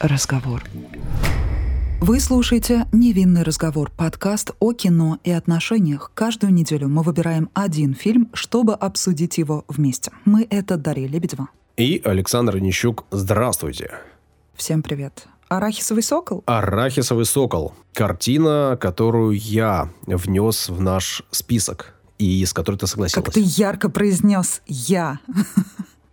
разговор. Вы слушаете «Невинный разговор» — подкаст о кино и отношениях. Каждую неделю мы выбираем один фильм, чтобы обсудить его вместе. Мы — это Дарья Лебедева. И Александр Нищук. Здравствуйте. Всем привет. «Арахисовый сокол»? «Арахисовый сокол». Картина, которую я внес в наш список и с которой ты согласилась. Как ты ярко произнес «я».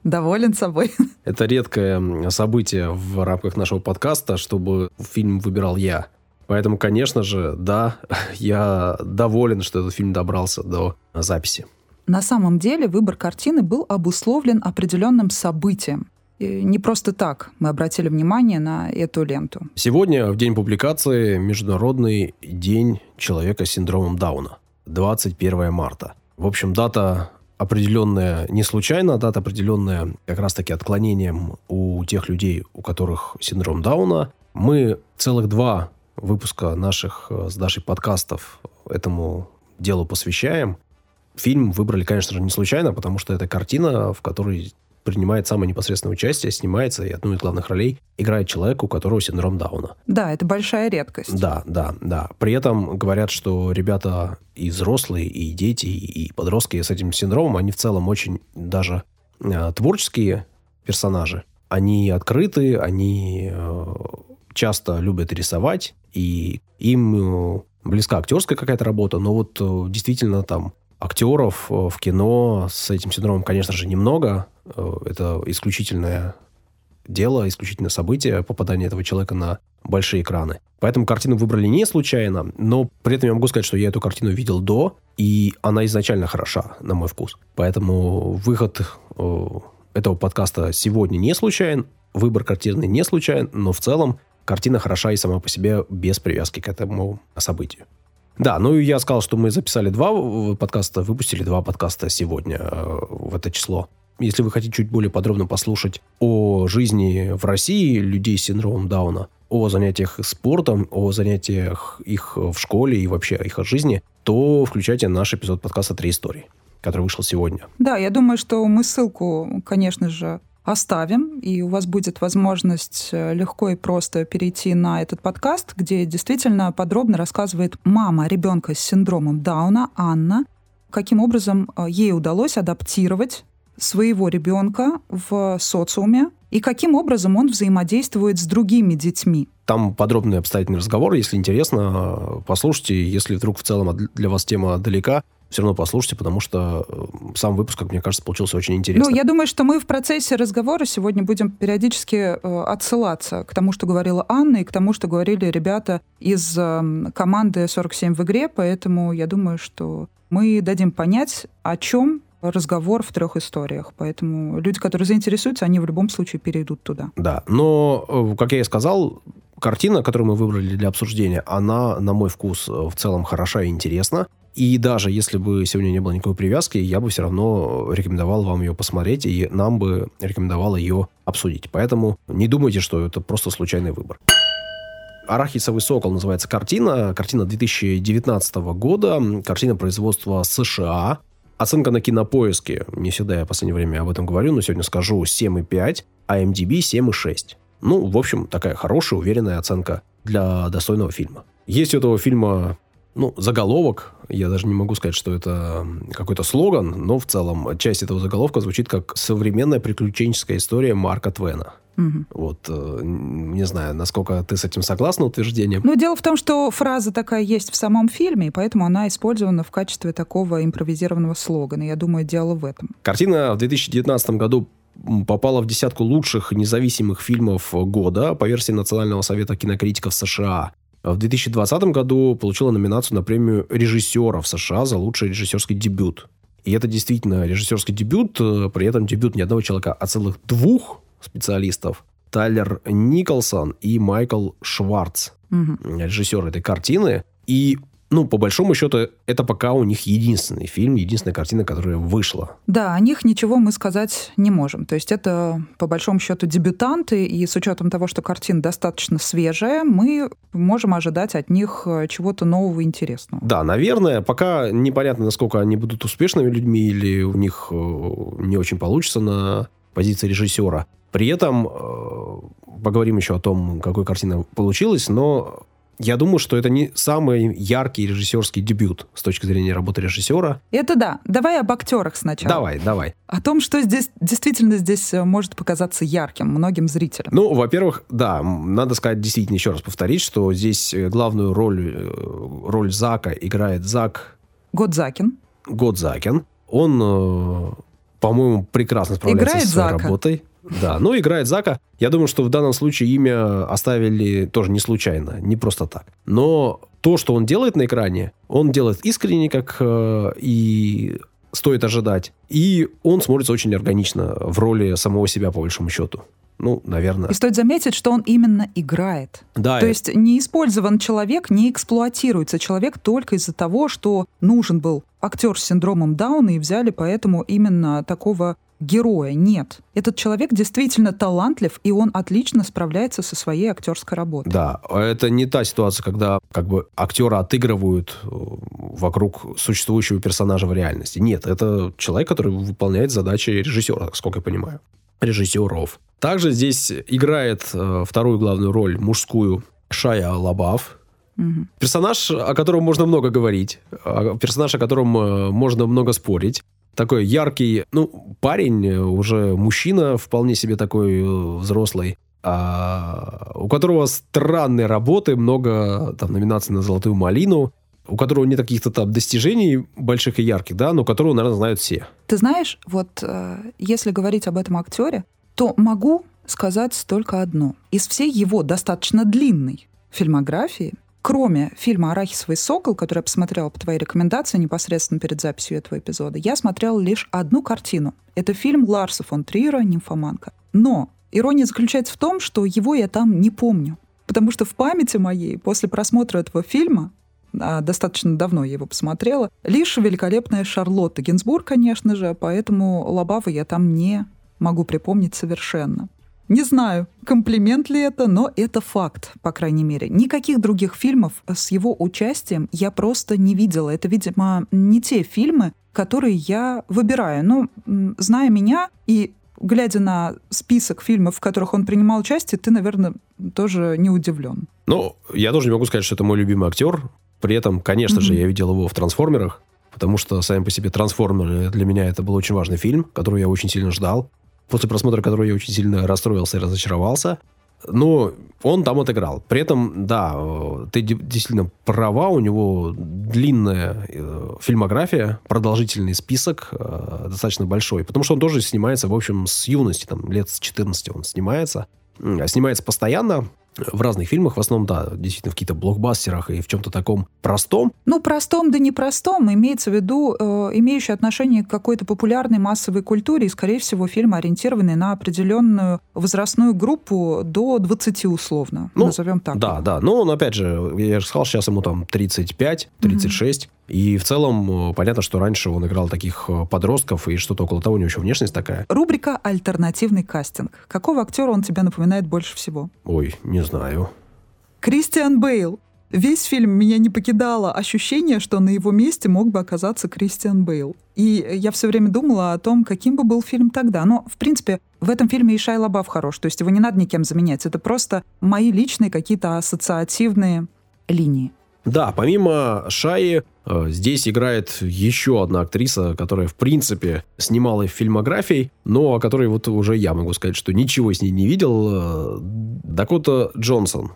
Доволен собой? Это редкое событие в рамках нашего подкаста, чтобы фильм выбирал я. Поэтому, конечно же, да, я доволен, что этот фильм добрался до записи. На самом деле выбор картины был обусловлен определенным событием. И не просто так мы обратили внимание на эту ленту. Сегодня, в день публикации, Международный день человека с синдромом Дауна. 21 марта. В общем, дата определенная не случайно, дата определенная как раз-таки отклонением у тех людей, у которых синдром Дауна. Мы целых два выпуска наших э, с Дашей подкастов этому делу посвящаем. Фильм выбрали, конечно же, не случайно, потому что это картина, в которой принимает самое непосредственное участие, снимается и одну из главных ролей играет человек, у которого синдром Дауна. Да, это большая редкость. Да, да, да. При этом говорят, что ребята и взрослые, и дети, и подростки с этим синдромом, они в целом очень даже э, творческие персонажи. Они открыты, они э, часто любят рисовать, и им э, близка актерская какая-то работа, но вот э, действительно там актеров э, в кино с этим синдромом, конечно же, немного. Э, это исключительное дело, исключительное событие попадания этого человека на большие экраны. Поэтому картину выбрали не случайно, но при этом я могу сказать, что я эту картину видел до, и она изначально хороша, на мой вкус. Поэтому выход э, этого подкаста сегодня не случайен, выбор картины не случайен, но в целом картина хороша и сама по себе без привязки к этому событию. Да, ну я сказал, что мы записали два подкаста, выпустили два подкаста сегодня э, в это число. Если вы хотите чуть более подробно послушать о жизни в России людей с синдромом Дауна, о занятиях спортом, о занятиях их в школе и вообще их жизни, то включайте наш эпизод подкаста «Три истории», который вышел сегодня. Да, я думаю, что мы ссылку, конечно же, оставим, и у вас будет возможность э, легко и просто перейти на этот подкаст, где действительно подробно рассказывает мама ребенка с синдромом Дауна, Анна, каким образом э, ей удалось адаптировать своего ребенка в социуме и каким образом он взаимодействует с другими детьми. Там подробный обстоятельный разговор, если интересно, послушайте. Если вдруг в целом для вас тема далека, все равно послушайте, потому что э, сам выпуск, как мне кажется, получился очень интересным. Ну, я думаю, что мы в процессе разговора сегодня будем периодически э, отсылаться к тому, что говорила Анна, и к тому, что говорили ребята из э, команды 47 в игре, поэтому я думаю, что мы дадим понять, о чем разговор в трех историях. Поэтому люди, которые заинтересуются, они в любом случае перейдут туда. Да, но, э, как я и сказал, картина, которую мы выбрали для обсуждения, она, на мой вкус, в целом хороша и интересна. И даже если бы сегодня не было никакой привязки, я бы все равно рекомендовал вам ее посмотреть, и нам бы рекомендовал ее обсудить. Поэтому не думайте, что это просто случайный выбор. «Арахисовый сокол» называется картина. Картина 2019 года. Картина производства США. Оценка на кинопоиске, не всегда я в последнее время об этом говорю, но сегодня скажу 7,5, а MDB 7,6. Ну, в общем, такая хорошая, уверенная оценка для достойного фильма. Есть у этого фильма ну, заголовок, я даже не могу сказать, что это какой-то слоган, но в целом часть этого заголовка звучит как «Современная приключенческая история Марка Твена». Угу. Вот, э, не знаю, насколько ты с этим согласна утверждением. Ну, дело в том, что фраза такая есть в самом фильме, и поэтому она использована в качестве такого импровизированного слогана. Я думаю, дело в этом. Картина в 2019 году попала в десятку лучших независимых фильмов года по версии Национального совета кинокритиков США. В 2020 году получила номинацию на премию режиссера в США за лучший режиссерский дебют. И это действительно режиссерский дебют, э, при этом дебют не одного человека, а целых двух специалистов. Тайлер Николсон и Майкл Шварц, угу. режиссер этой картины. И ну, по большому счету, это пока у них единственный фильм, единственная картина, которая вышла. Да, о них ничего мы сказать не можем. То есть это, по большому счету, дебютанты, и с учетом того, что картина достаточно свежая, мы можем ожидать от них э, чего-то нового и интересного. Да, наверное. Пока непонятно, насколько они будут успешными людьми, или у них э, не очень получится на позиции режиссера. При этом э, поговорим еще о том, какой картина получилась, но я думаю, что это не самый яркий режиссерский дебют с точки зрения работы режиссера. Это да. Давай об актерах сначала. Давай, давай. О том, что здесь действительно здесь э, может показаться ярким многим зрителям. Ну, во-первых, да, надо сказать действительно еще раз повторить, что здесь э, главную роль, э, роль Зака играет Зак... Годзакин. Годзакин. Он, по-моему, прекрасно справляется играет со своей Зака. работой. Да, ну, играет Зака. Я думаю, что в данном случае имя оставили тоже не случайно, не просто так. Но то, что он делает на экране, он делает искренне, как э, и стоит ожидать. И он смотрится очень органично в роли самого себя, по большому счету. Ну, наверное. И стоит заметить, что он именно играет. Да, То и- есть не использован человек, не эксплуатируется человек только из-за того, что нужен был актер с синдромом Дауна и взяли поэтому именно такого героя. Нет. Этот человек действительно талантлив, и он отлично справляется со своей актерской работой. Да, это не та ситуация, когда как бы актеры отыгрывают э, вокруг существующего персонажа в реальности. Нет, это человек, который выполняет задачи режиссера, сколько я понимаю. Режиссеров. Также здесь играет э, вторую главную роль мужскую Шая Лабаф. Персонаж, о котором можно много говорить, а, персонаж, о котором э, можно много спорить. Такой яркий, ну, парень, э, уже мужчина, вполне себе такой э, взрослый, а, у которого странные работы, много там номинаций на «Золотую малину», у которого нет каких-то там достижений больших и ярких, да, но которого, наверное, знают все. Ты знаешь, вот э, если говорить об этом актере, то могу сказать только одно. Из всей его достаточно длинной фильмографии, кроме фильма «Арахисовый сокол», который я посмотрела по твоей рекомендации непосредственно перед записью этого эпизода, я смотрела лишь одну картину. Это фильм Ларса фон Триера «Нимфоманка». Но ирония заключается в том, что его я там не помню. Потому что в памяти моей после просмотра этого фильма а, достаточно давно я его посмотрела. Лишь великолепная Шарлотта Гинзбург, конечно же, поэтому Лобава я там не могу припомнить совершенно. Не знаю, комплимент ли это, но это факт, по крайней мере. Никаких других фильмов с его участием я просто не видела. Это, видимо, не те фильмы, которые я выбираю. Но, зная меня и глядя на список фильмов, в которых он принимал участие, ты, наверное, тоже не удивлен. Ну, я тоже не могу сказать, что это мой любимый актер. При этом, конечно же, Мгм. я видел его в «Трансформерах», потому что сами по себе «Трансформеры» для меня это был очень важный фильм, который я очень сильно ждал, после просмотра которого я очень сильно расстроился и разочаровался. Но он там отыграл. При этом, да, э, ты де- действительно права, у него длинная э, фильмография, продолжительный список, э, достаточно большой. Потому что он тоже снимается, в общем, с юности, там, лет с 14 он снимается. А Снимается постоянно, в разных фильмах, в основном, да, действительно, в каких-то блокбастерах и в чем-то таком простом. Ну, простом да непростом имеется в виду э, имеющий отношение к какой-то популярной массовой культуре и, скорее всего, фильм, ориентированный на определенную возрастную группу до 20 условно, Ну, назовем так. Да, да. Но он, опять же, я же сказал, сейчас ему там 35, 36. И в целом, э, понятно, что раньше он играл таких э, подростков, и что-то около того, у него еще внешность такая. Рубрика «Альтернативный кастинг». Какого актера он тебе напоминает больше всего? Ой, не знаю. Кристиан Бейл. Весь фильм меня не покидало ощущение, что на его месте мог бы оказаться Кристиан Бейл. И я все время думала о том, каким бы был фильм тогда. Но, в принципе, в этом фильме и Шай Лабаф хорош. То есть его не надо никем заменять. Это просто мои личные какие-то ассоциативные линии. Да, помимо Шаи, здесь играет еще одна актриса, которая, в принципе, снимала фильмографией, но о которой вот уже я могу сказать, что ничего с ней не видел. э, Дакота Джонсон.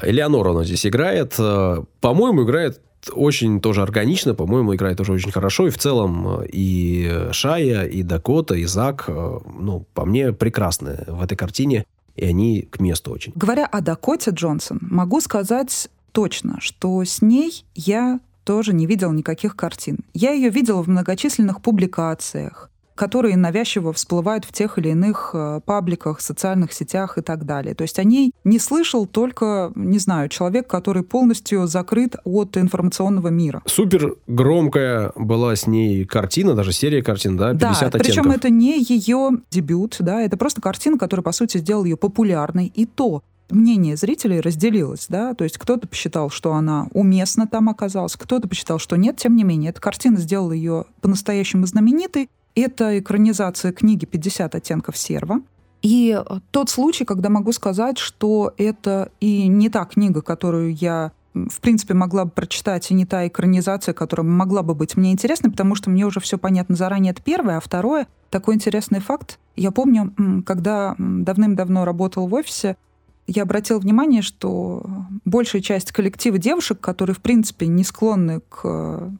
Элеонора она здесь играет. Э, По-моему, играет очень тоже органично, по-моему, играет тоже очень хорошо. И в целом э, и Шая, и Дакота, и Зак, э, ну, по мне, прекрасные в этой картине. И они к месту очень. Говоря о Дакоте Джонсон, могу сказать точно, что с ней я тоже не видела никаких картин. Я ее видела в многочисленных публикациях, которые навязчиво всплывают в тех или иных э, пабликах, социальных сетях и так далее. То есть о ней не слышал только, не знаю, человек, который полностью закрыт от информационного мира. Супер громкая была с ней картина, даже серия картин, да, 50 да, причем оттенков. это не ее дебют, да, это просто картина, которая, по сути, сделала ее популярной. И то мнение зрителей разделилось, да, то есть кто-то посчитал, что она уместно там оказалась, кто-то посчитал, что нет, тем не менее, эта картина сделала ее по-настоящему знаменитой, Это экранизация книги «50 оттенков серва». И тот случай, когда могу сказать, что это и не та книга, которую я в принципе, могла бы прочитать, и не та экранизация, которая могла бы быть мне интересной, потому что мне уже все понятно заранее, это первое. А второе, такой интересный факт. Я помню, когда давным-давно работал в офисе, я обратил внимание, что большая часть коллектива девушек, которые, в принципе, не склонны к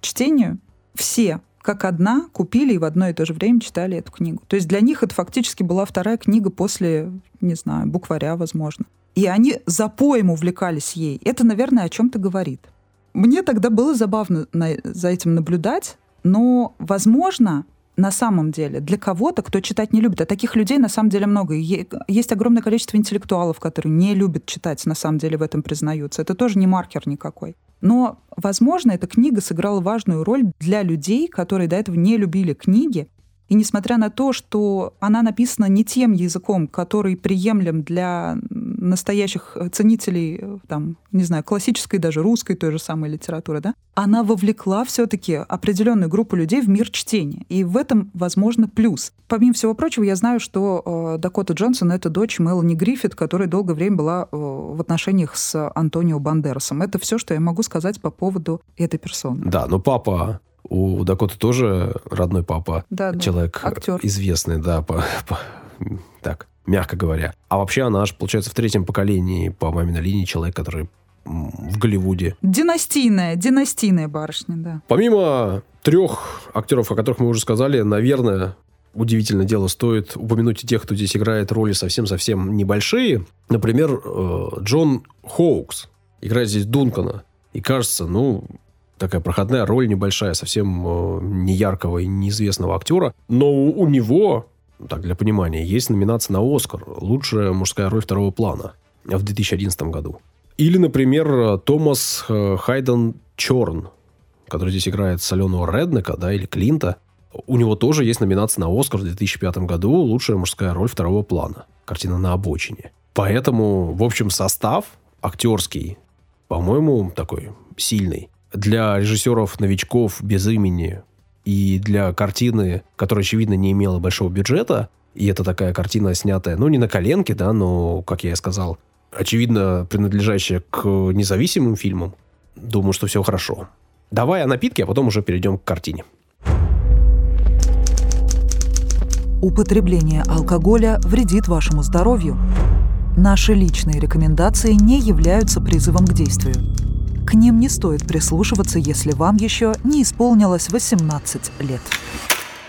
чтению, все как одна купили и в одно и то же время читали эту книгу. То есть для них это фактически была вторая книга после, не знаю, букваря, возможно. И они за поем увлекались ей. Это, наверное, о чем-то говорит. Мне тогда было забавно на, за этим наблюдать, но, возможно, на самом деле для кого-то, кто читать не любит, а таких людей на самом деле много. Есть огромное количество интеллектуалов, которые не любят читать, на самом деле в этом признаются. Это тоже не маркер никакой. Но, возможно, эта книга сыграла важную роль для людей, которые до этого не любили книги и несмотря на то, что она написана не тем языком, который приемлем для настоящих ценителей, там, не знаю, классической, даже русской той же самой литературы, да, она вовлекла все-таки определенную группу людей в мир чтения. И в этом, возможно, плюс. Помимо всего прочего, я знаю, что э, Дакота Джонсон — это дочь Мелани Гриффит, которая долгое время была э, в отношениях с Антонио Бандерасом. Это все, что я могу сказать по поводу этой персоны. Да, но папа у Дакоты тоже родной папа. Да, человек актер. известный, да, по, по, так, мягко говоря. А вообще она аж, получается, в третьем поколении по маминой линии человек, который в Голливуде. Династийная, династийная барышня, да. Помимо трех актеров, о которых мы уже сказали, наверное, удивительное дело, стоит упомянуть и тех, кто здесь играет роли совсем-совсем небольшие. Например, э, Джон Хоукс играет здесь Дункана. И кажется, ну, такая проходная роль небольшая, совсем э, неяркого и неизвестного актера. Но у, него, так для понимания, есть номинация на Оскар «Лучшая мужская роль второго плана» в 2011 году. Или, например, Томас э, Хайден Черн, который здесь играет соленого Реднека, да, или Клинта. У него тоже есть номинация на Оскар в 2005 году «Лучшая мужская роль второго плана». Картина на обочине. Поэтому, в общем, состав актерский, по-моему, такой сильный для режиссеров-новичков без имени и для картины, которая, очевидно, не имела большого бюджета, и это такая картина, снятая, ну, не на коленке, да, но, как я и сказал, очевидно, принадлежащая к независимым фильмам, думаю, что все хорошо. Давай о напитке, а потом уже перейдем к картине. Употребление алкоголя вредит вашему здоровью. Наши личные рекомендации не являются призывом к действию. К ним не стоит прислушиваться, если вам еще не исполнилось 18 лет.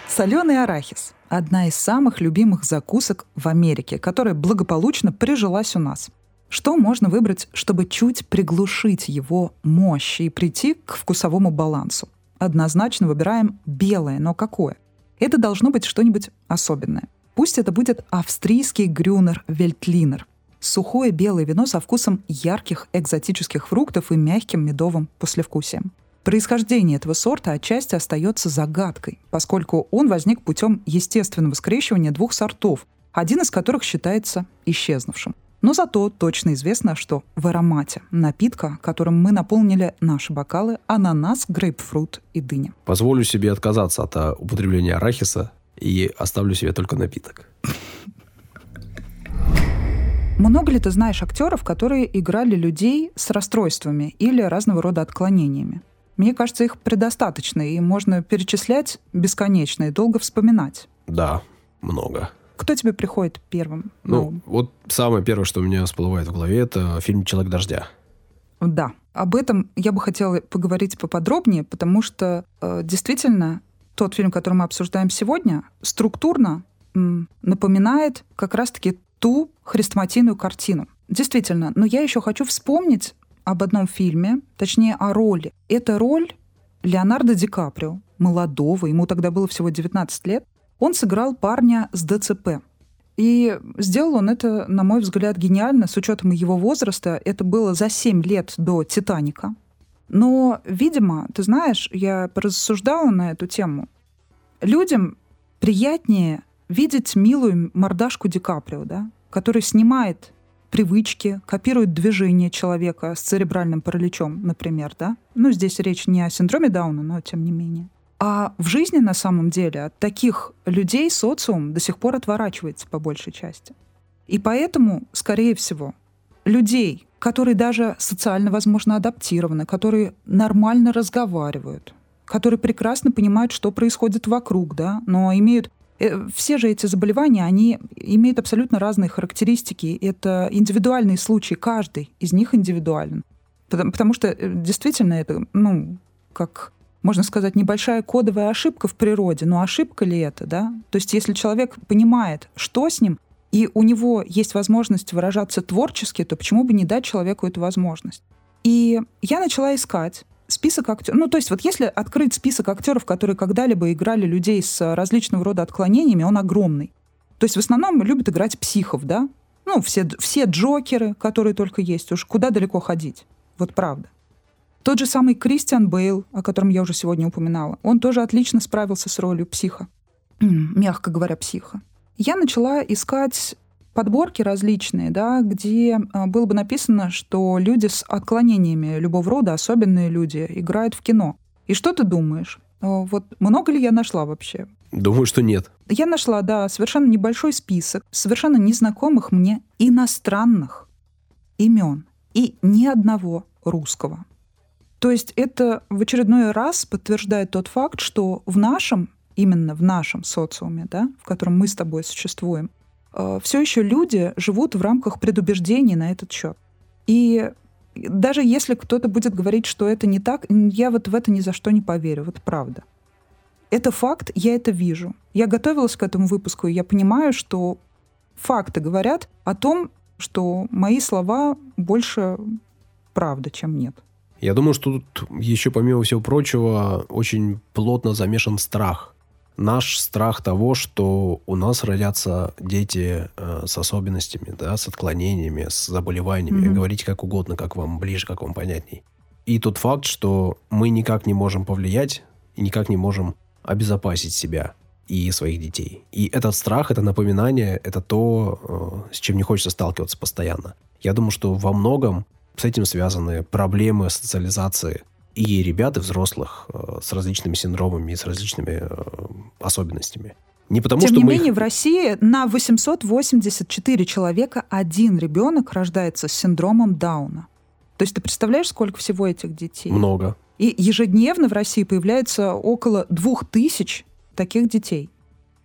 Соленый арахис – одна из самых любимых закусок в Америке, которая благополучно прижилась у нас. Что можно выбрать, чтобы чуть приглушить его мощь и прийти к вкусовому балансу? Однозначно выбираем белое, но какое? Это должно быть что-нибудь особенное. Пусть это будет австрийский грюнер вельтлинер сухое белое вино со вкусом ярких экзотических фруктов и мягким медовым послевкусием. Происхождение этого сорта отчасти остается загадкой, поскольку он возник путем естественного скрещивания двух сортов, один из которых считается исчезнувшим. Но зато точно известно, что в аромате напитка, которым мы наполнили наши бокалы, ананас, грейпфрут и дыня. Позволю себе отказаться от а, употребления арахиса и оставлю себе только напиток. Много ли ты знаешь актеров, которые играли людей с расстройствами или разного рода отклонениями? Мне кажется, их предостаточно, и можно перечислять бесконечно и долго вспоминать. Да, много. Кто тебе приходит первым? Ну, ну, вот самое первое, что у меня всплывает в голове, это фильм «Человек дождя». Да, об этом я бы хотела поговорить поподробнее, потому что э, действительно тот фильм, который мы обсуждаем сегодня, структурно м, напоминает как раз-таки ту хрестоматийную картину. Действительно, но я еще хочу вспомнить об одном фильме, точнее о роли. Это роль Леонардо Ди Каприо, молодого, ему тогда было всего 19 лет. Он сыграл парня с ДЦП. И сделал он это, на мой взгляд, гениально, с учетом его возраста. Это было за 7 лет до «Титаника». Но, видимо, ты знаешь, я порассуждала на эту тему. Людям приятнее видеть милую мордашку Ди Каприо, да, который снимает привычки, копирует движения человека с церебральным параличом, например, да. Ну, здесь речь не о синдроме Дауна, но тем не менее. А в жизни на самом деле от таких людей социум до сих пор отворачивается по большей части. И поэтому, скорее всего, людей, которые даже социально, возможно, адаптированы, которые нормально разговаривают, которые прекрасно понимают, что происходит вокруг, да, но имеют все же эти заболевания, они имеют абсолютно разные характеристики. Это индивидуальные случаи, каждый из них индивидуален. Потому, потому что э, действительно это, ну, как можно сказать, небольшая кодовая ошибка в природе. Но ошибка ли это, да? То есть если человек понимает, что с ним, и у него есть возможность выражаться творчески, то почему бы не дать человеку эту возможность? И я начала искать список актеров. Ну, то есть вот если открыть список актеров, которые когда-либо играли людей с различного рода отклонениями, он огромный. То есть в основном любят играть психов, да? Ну, все, все Джокеры, которые только есть, уж куда далеко ходить. Вот правда. Тот же самый Кристиан Бейл, о котором я уже сегодня упоминала, он тоже отлично справился с ролью психа. Мягко говоря, психа. Я начала искать подборки различные, да, где а, было бы написано, что люди с отклонениями любого рода, особенные люди, играют в кино. И что ты думаешь? А, вот много ли я нашла вообще? Думаю, что нет. Я нашла, да, совершенно небольшой список совершенно незнакомых мне иностранных имен и ни одного русского. То есть это в очередной раз подтверждает тот факт, что в нашем, именно в нашем социуме, да, в котором мы с тобой существуем, э, все еще люди живут в рамках предубеждений на этот счет. И даже если кто-то будет говорить, что это не так, я вот в это ни за что не поверю. Вот правда. Это факт, я это вижу. Я готовилась к этому выпуску, и я понимаю, что факты говорят о том, что мои слова больше правда, чем нет. Я думаю, что тут еще, помимо всего прочего, очень плотно замешан страх наш страх того, что у нас родятся дети э, с особенностями, да, с отклонениями, с заболеваниями. Mm-hmm. Говорите как угодно, как вам ближе, как вам понятней. И тот факт, что мы никак не можем повлиять и никак не можем обезопасить себя и своих детей. И этот страх, это напоминание, это то, э, с чем не хочется сталкиваться постоянно. Я думаю, что во многом с этим связаны проблемы социализации и ребят, и взрослых э, с различными синдромами и с различными э, особенностями. Не потому, Тем что не менее, их... в России на 884 человека один ребенок рождается с синдромом Дауна. То есть ты представляешь, сколько всего этих детей? Много. И ежедневно в России появляется около двух тысяч таких детей.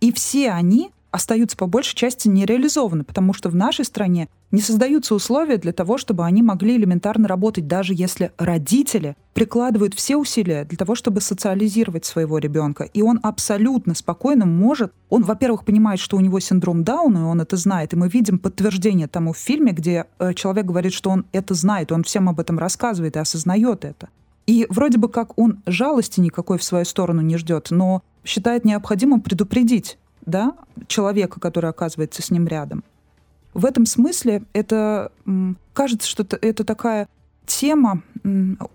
И все они остаются по большей части нереализованы, потому что в нашей стране не создаются условия для того, чтобы они могли элементарно работать, даже если родители прикладывают все усилия для того, чтобы социализировать своего ребенка. И он абсолютно спокойно может, он, во-первых, понимает, что у него синдром Дауна, и он это знает, и мы видим подтверждение тому в фильме, где э, человек говорит, что он это знает, он всем об этом рассказывает и осознает это. И вроде бы как он жалости никакой в свою сторону не ждет, но считает необходимым предупредить да, человека, который оказывается с ним рядом. В этом смысле это кажется, что это такая тема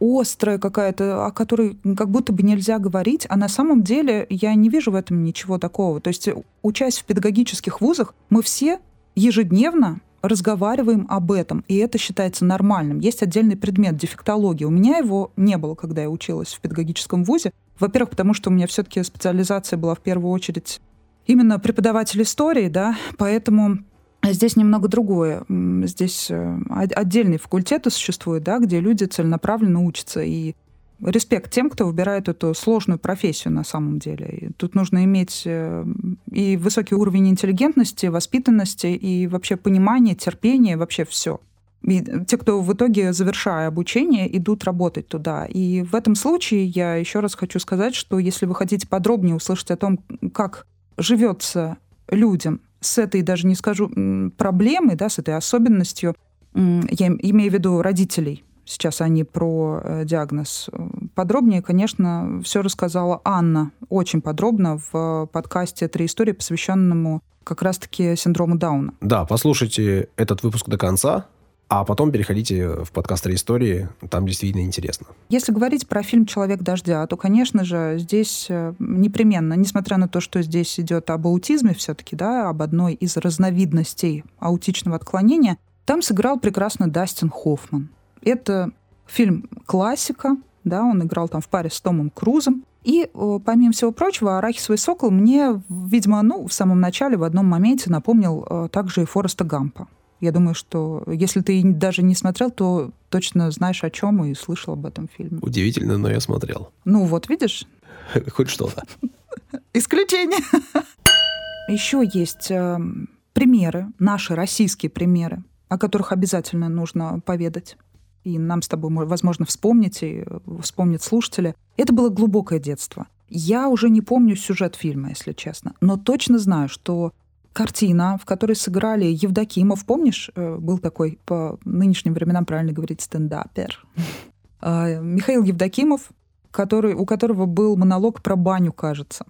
острая какая-то, о которой как будто бы нельзя говорить, а на самом деле я не вижу в этом ничего такого. То есть, учась в педагогических вузах, мы все ежедневно разговариваем об этом, и это считается нормальным. Есть отдельный предмет дефектология. У меня его не было, когда я училась в педагогическом вузе. Во-первых, потому что у меня все-таки специализация была в первую очередь именно преподаватель истории, да, поэтому Здесь немного другое. Здесь э, отдельные факультеты существуют, да, где люди целенаправленно учатся. И респект тем, кто выбирает эту сложную профессию на самом деле. И тут нужно иметь э, и высокий уровень интеллигентности, воспитанности, и вообще понимания, терпения, вообще все. И те, кто в итоге, завершая обучение, идут работать туда. И в этом случае я еще раз хочу сказать, что если вы хотите подробнее услышать о том, как живется людям с этой, даже не скажу, проблемой, да, с этой особенностью, я имею в виду родителей, сейчас они про э, диагноз. Подробнее, конечно, все рассказала Анна очень подробно в подкасте «Три истории», посвященному как раз-таки синдрому Дауна. Да, послушайте этот выпуск до конца, а потом переходите в подкаст истории, там действительно интересно. Если говорить про фильм «Человек дождя», то, конечно же, здесь э, непременно, несмотря на то, что здесь идет об аутизме все-таки, да, об одной из разновидностей аутичного отклонения, там сыграл прекрасно Дастин Хоффман. Это фильм классика, да, он играл там в паре с Томом Крузом. И, помимо всего прочего, «Арахисовый сокол» мне, видимо, ну, в самом начале, в одном моменте напомнил также и Фореста Гампа. Я думаю, что если ты даже не смотрел, то точно знаешь о чем и слышал об этом фильме. Удивительно, но я смотрел. Ну вот, видишь? Хоть что-то. Исключение. Еще есть э, примеры, наши российские примеры, о которых обязательно нужно поведать. И нам с тобой, возможно, вспомнить, и вспомнить слушатели. Это было глубокое детство. Я уже не помню сюжет фильма, если честно, но точно знаю, что картина, в которой сыграли Евдокимов, помнишь, э, был такой по нынешним временам, правильно говорить, стендапер, а, Михаил Евдокимов, который, у которого был монолог про баню, кажется.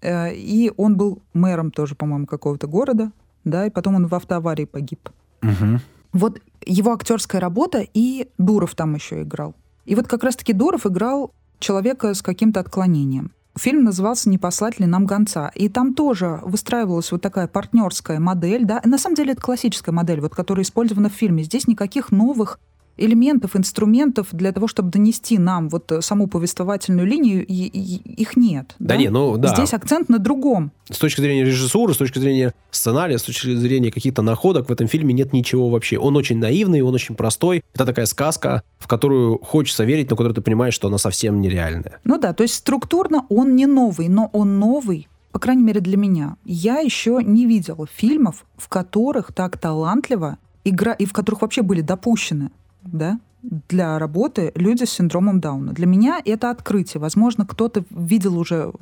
Э, и он был мэром тоже, по-моему, какого-то города, да, и потом он в автоаварии погиб. Угу. Вот его актерская работа, и Дуров там еще играл. И вот как раз-таки Дуров играл человека с каким-то отклонением. Фильм назывался «Не послать ли нам гонца». И там тоже выстраивалась вот такая партнерская модель. Да? На самом деле это классическая модель, вот, которая использована в фильме. Здесь никаких новых элементов, инструментов для того, чтобы донести нам вот э, саму повествовательную линию, и, и, их нет. Да, да не, ну да. Здесь акцент на другом. С точки зрения режиссуры, с точки зрения сценария, с точки зрения каких-то находок в этом фильме нет ничего вообще. Он очень наивный, он очень простой. Это такая сказка, в которую хочется верить, но которую ты понимаешь, что она совсем нереальная. Ну да, то есть структурно он не новый, но он новый по крайней мере для меня. Я еще не видела фильмов, в которых так талантливо игра и в которых вообще были допущены да, для работы люди с синдромом Дауна. Для меня это открытие. Возможно, кто-то видел уже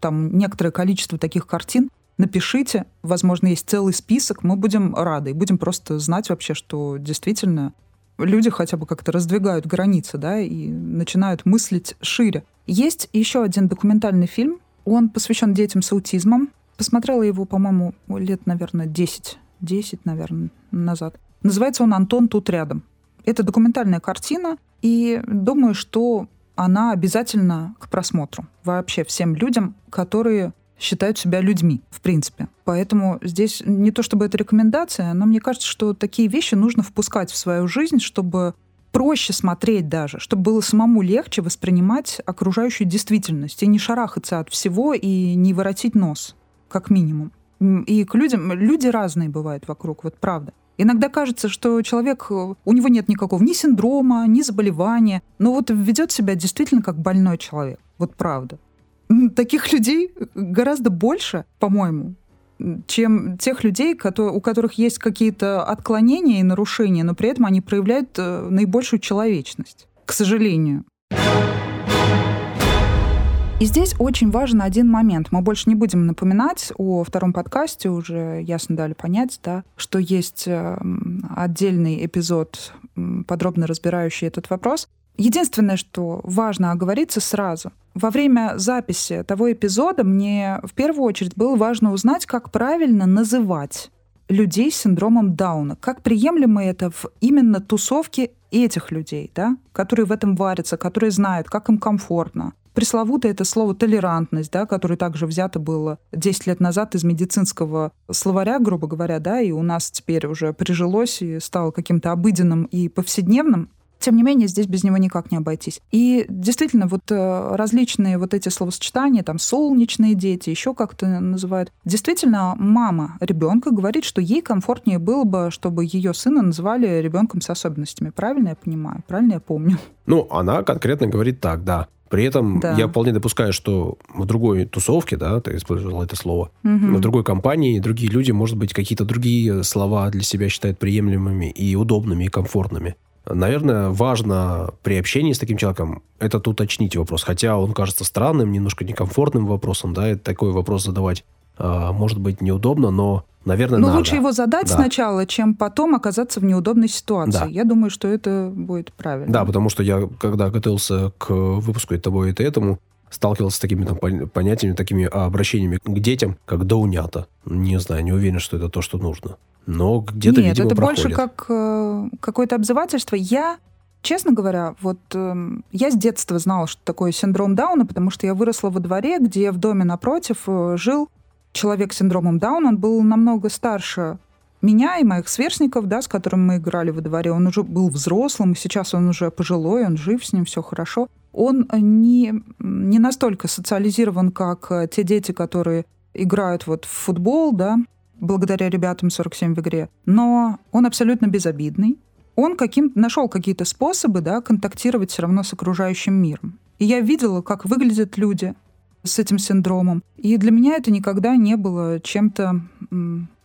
там некоторое количество таких картин. Напишите, возможно, есть целый список, мы будем рады и будем просто знать вообще, что действительно люди хотя бы как-то раздвигают границы, да, и начинают мыслить шире. Есть еще один документальный фильм, он посвящен детям с аутизмом. Посмотрела его, по-моему, лет, наверное, 10, 10, наверное, назад. Называется он «Антон тут рядом». Это документальная картина, и думаю, что она обязательно к просмотру вообще всем людям, которые считают себя людьми, в принципе. Поэтому здесь не то чтобы это рекомендация, но мне кажется, что такие вещи нужно впускать в свою жизнь, чтобы проще смотреть даже, чтобы было самому легче воспринимать окружающую действительность и не шарахаться от всего и не воротить нос, как минимум. И к людям, люди разные бывают вокруг, вот правда. Иногда кажется, что человек, э, у него нет никакого ни синдрома, ни заболевания, но вот ведет себя действительно как больной человек. Вот правда. Таких людей гораздо больше, по-моему, чем тех людей, у которых есть какие-то отклонения и нарушения, но при этом они проявляют э, наибольшую человечность, к сожалению. И здесь очень важен один момент. Мы больше не будем напоминать о втором подкасте, уже ясно дали понять, да, что есть эм, отдельный эпизод, подробно разбирающий этот вопрос. Единственное, что важно оговориться сразу. Во время записи того эпизода мне в первую очередь было важно узнать, как правильно называть людей с синдромом Дауна. Как приемлемо это в именно тусовке этих людей, да, которые в этом варятся, которые знают, как им комфортно, пресловутое это слово толерантность, да, которое также взято было 10 лет назад из медицинского словаря, грубо говоря, да, и у нас теперь уже прижилось и стало каким-то обыденным и повседневным. Тем не менее, здесь без него никак не обойтись. И действительно, вот э, различные вот эти словосочетания, там, солнечные дети, еще как-то называют. Действительно, мама ребенка говорит, что ей комфортнее было бы, чтобы ее сына называли ребенком с особенностями. Правильно я понимаю? Правильно я помню? Ну, она конкретно говорит так, да. При этом да. я вполне допускаю, что в другой тусовке, да, ты использовал это слово, угу. в другой компании другие люди, может быть, какие-то другие слова для себя считают приемлемыми и удобными, и комфортными. Наверное, важно при общении с таким человеком этот уточнить вопрос. Хотя он кажется странным, немножко некомфортным вопросом, да, это такой вопрос задавать а, может быть неудобно, но наверное, Но надо. лучше его задать да. сначала, чем потом оказаться в неудобной ситуации. Да. Я думаю, что это будет правильно. Да, потому что я, когда готовился к выпуску и того, и этому, сталкивался с такими там, понятиями, такими обращениями к детям, как даунята. Не знаю, не уверен, что это то, что нужно. Но где-то, Нет, видимо, это проходит. больше как э, какое-то обзывательство. Я Честно говоря, вот э, я с детства знала, что такое синдром Дауна, потому что я выросла во дворе, где в доме напротив э, жил человек с синдромом Дауна, он был намного старше меня и моих сверстников, да, с которым мы играли во дворе, он уже был взрослым, сейчас он уже пожилой, он жив, с ним все хорошо. Он не, не настолько социализирован, как э, те дети, которые играют вот в футбол, да, благодаря ребятам 47 в игре. Но он абсолютно безобидный. Он каким нашел какие-то способы да, контактировать все равно с окружающим миром. И я видела, как выглядят люди с этим синдромом. И для меня это никогда не было чем-то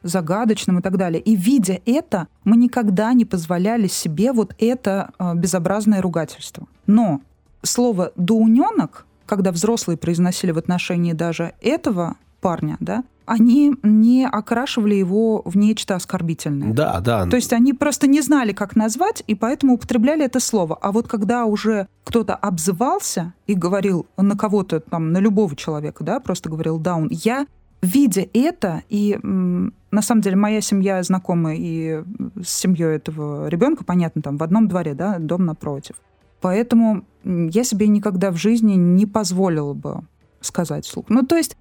загадочным и так далее. И видя это, мы никогда не позволяли себе вот это э, безобразное ругательство. Но слово «доуненок», когда взрослые произносили в отношении даже этого парня, да, они не окрашивали его в нечто оскорбительное. Да, да. То есть они просто не знали, как назвать, и поэтому употребляли это слово. А вот когда уже кто-то обзывался и говорил на кого-то, там, на любого человека, да, просто говорил даун, я видя это, и на самом деле моя семья знакома и с семьей этого ребенка, понятно, там в одном дворе, да, дом напротив. Поэтому я себе никогда в жизни не позволила бы сказать вслух. Ну, то есть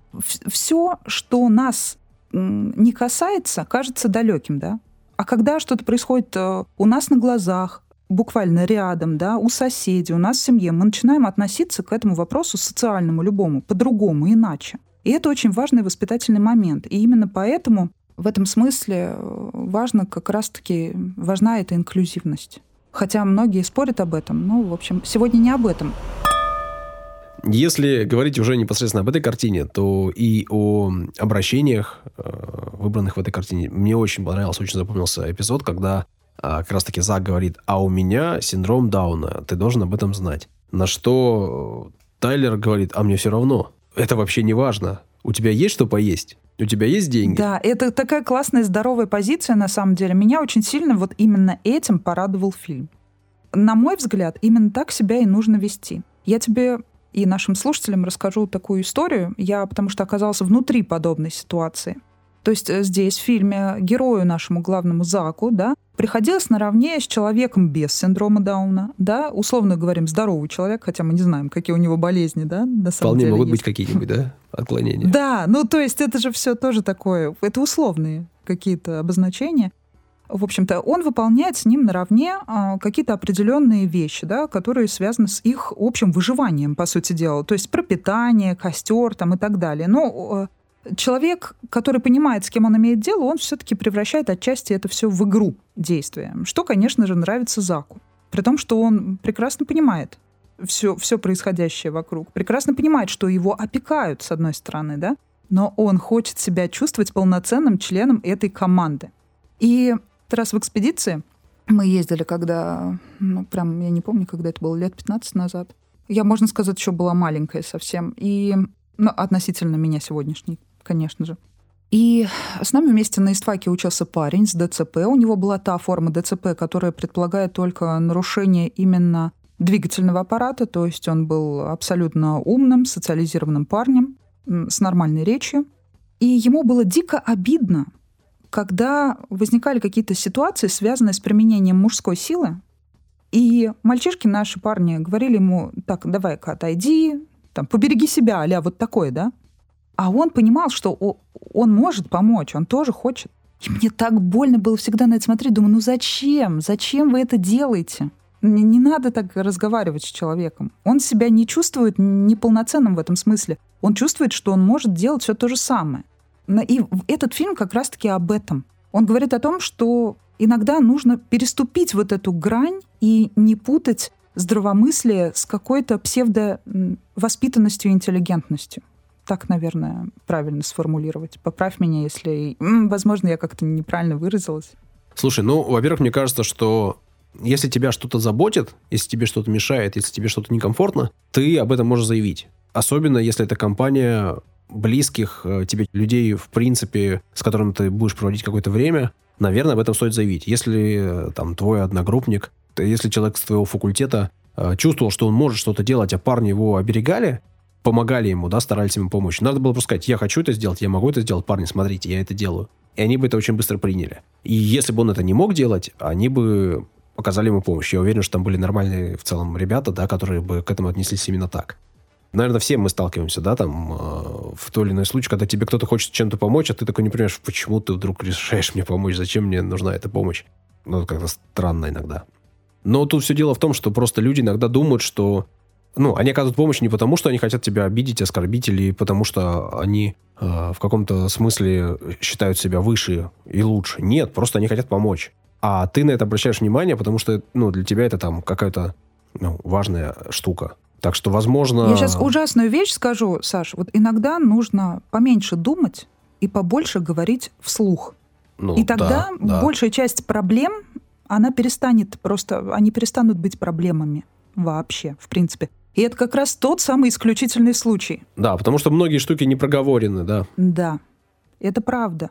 все, что нас не касается, кажется далеким, да. А когда что-то происходит э, у нас на глазах, буквально рядом, да, у соседей, у нас в семье, мы начинаем относиться к этому вопросу социальному, любому, по-другому, иначе. И это очень важный воспитательный момент. И именно поэтому в этом смысле э, важно как раз-таки, важна эта инклюзивность. Хотя многие спорят об этом, но, в общем, сегодня не об этом. Если говорить уже непосредственно об этой картине, то и о обращениях, э, выбранных в этой картине, мне очень понравился, очень запомнился эпизод, когда а, как раз-таки Зак говорит, а у меня синдром Дауна, ты должен об этом знать. На что Тайлер говорит, а мне все равно это вообще не важно. У тебя есть что поесть? У тебя есть деньги? Да, это такая классная, здоровая позиция, на самом деле. Меня очень сильно вот именно этим порадовал фильм. На мой взгляд, именно так себя и нужно вести. Я тебе и нашим слушателям расскажу такую историю. Я потому что оказался внутри подобной ситуации. То есть э, здесь, в фильме, герою нашему главному Заку, да, приходилось наравне с человеком без синдрома Дауна, да, условно говорим, здоровый человек, хотя мы не знаем, какие у него болезни, да, на самом Вполне деле могут есть. быть какие-нибудь, да, отклонения. Да, ну то есть это же все тоже такое, это условные какие-то обозначения. В общем-то, он выполняет с ним наравне а, какие-то определенные вещи, да, которые связаны с их общим выживанием, по сути дела. То есть пропитание, костер там, и так далее. Но человек, который понимает, с кем он имеет дело, он все-таки превращает отчасти это все в игру действия, что, конечно же, нравится Заку. При том, что он прекрасно понимает все, все происходящее вокруг, прекрасно понимает, что его опекают, с одной стороны, да, но он хочет себя чувствовать полноценным членом этой команды. И раз в экспедиции мы ездили, когда, ну, прям, я не помню, когда это было, лет 15 назад. Я, можно сказать, еще была маленькая совсем. И, ну, относительно меня сегодняшней конечно же. И с нами вместе на истфаке учился парень с ДЦП. У него была та форма ДЦП, которая предполагает только нарушение именно двигательного аппарата, то есть он был абсолютно умным, социализированным парнем с нормальной речью. И ему было дико обидно, когда возникали какие-то ситуации, связанные с применением мужской силы, и мальчишки, наши парни, говорили ему, так, давай-ка отойди, там, побереги себя, а вот такое, да? А он понимал, что он может помочь, он тоже хочет. И мне так больно было всегда на это смотреть. Думаю, ну зачем? Зачем вы это делаете? Не, не надо так разговаривать с человеком. Он себя не чувствует неполноценным в этом смысле. Он чувствует, что он может делать все то же самое. И этот фильм как раз-таки об этом. Он говорит о том, что иногда нужно переступить вот эту грань и не путать здравомыслие с какой-то псевдовоспитанностью и интеллигентностью так, наверное, правильно сформулировать. Поправь меня, если, возможно, я как-то неправильно выразилась. Слушай, ну, во-первых, мне кажется, что если тебя что-то заботит, если тебе что-то мешает, если тебе что-то некомфортно, ты об этом можешь заявить. Особенно, если это компания близких э, тебе людей, в принципе, с которыми ты будешь проводить какое-то время, наверное, об этом стоит заявить. Если э, там твой одногруппник, если человек с твоего факультета э, чувствовал, что он может что-то делать, а парни его оберегали, помогали ему, да, старались ему помочь. Надо было просто сказать, я хочу это сделать, я могу это сделать, парни, смотрите, я это делаю. И они бы это очень быстро приняли. И если бы он это не мог делать, они бы оказали ему помощь. Я уверен, что там были нормальные в целом ребята, да, которые бы к этому отнеслись именно так. Наверное, все мы сталкиваемся, да, там, э, в той или иной случай, когда тебе кто-то хочет чем-то помочь, а ты такой не понимаешь, почему ты вдруг решаешь мне помочь, зачем мне нужна эта помощь. Ну, это как-то странно иногда. Но тут все дело в том, что просто люди иногда думают, что ну, они оказывают помощь не потому, что они хотят тебя обидеть, оскорбить, или потому что они э, в каком-то смысле считают себя выше и лучше. Нет, просто они хотят помочь. А ты на это обращаешь внимание, потому что, ну, для тебя это там какая-то ну, важная штука. Так что, возможно... Я сейчас ужасную вещь скажу, Саш. Вот иногда нужно поменьше думать и побольше говорить вслух. Ну, и тогда да, да. большая часть проблем, она перестанет просто... Они перестанут быть проблемами вообще, в принципе. И это как раз тот самый исключительный случай. Да, потому что многие штуки не проговорены, да. Да, это правда.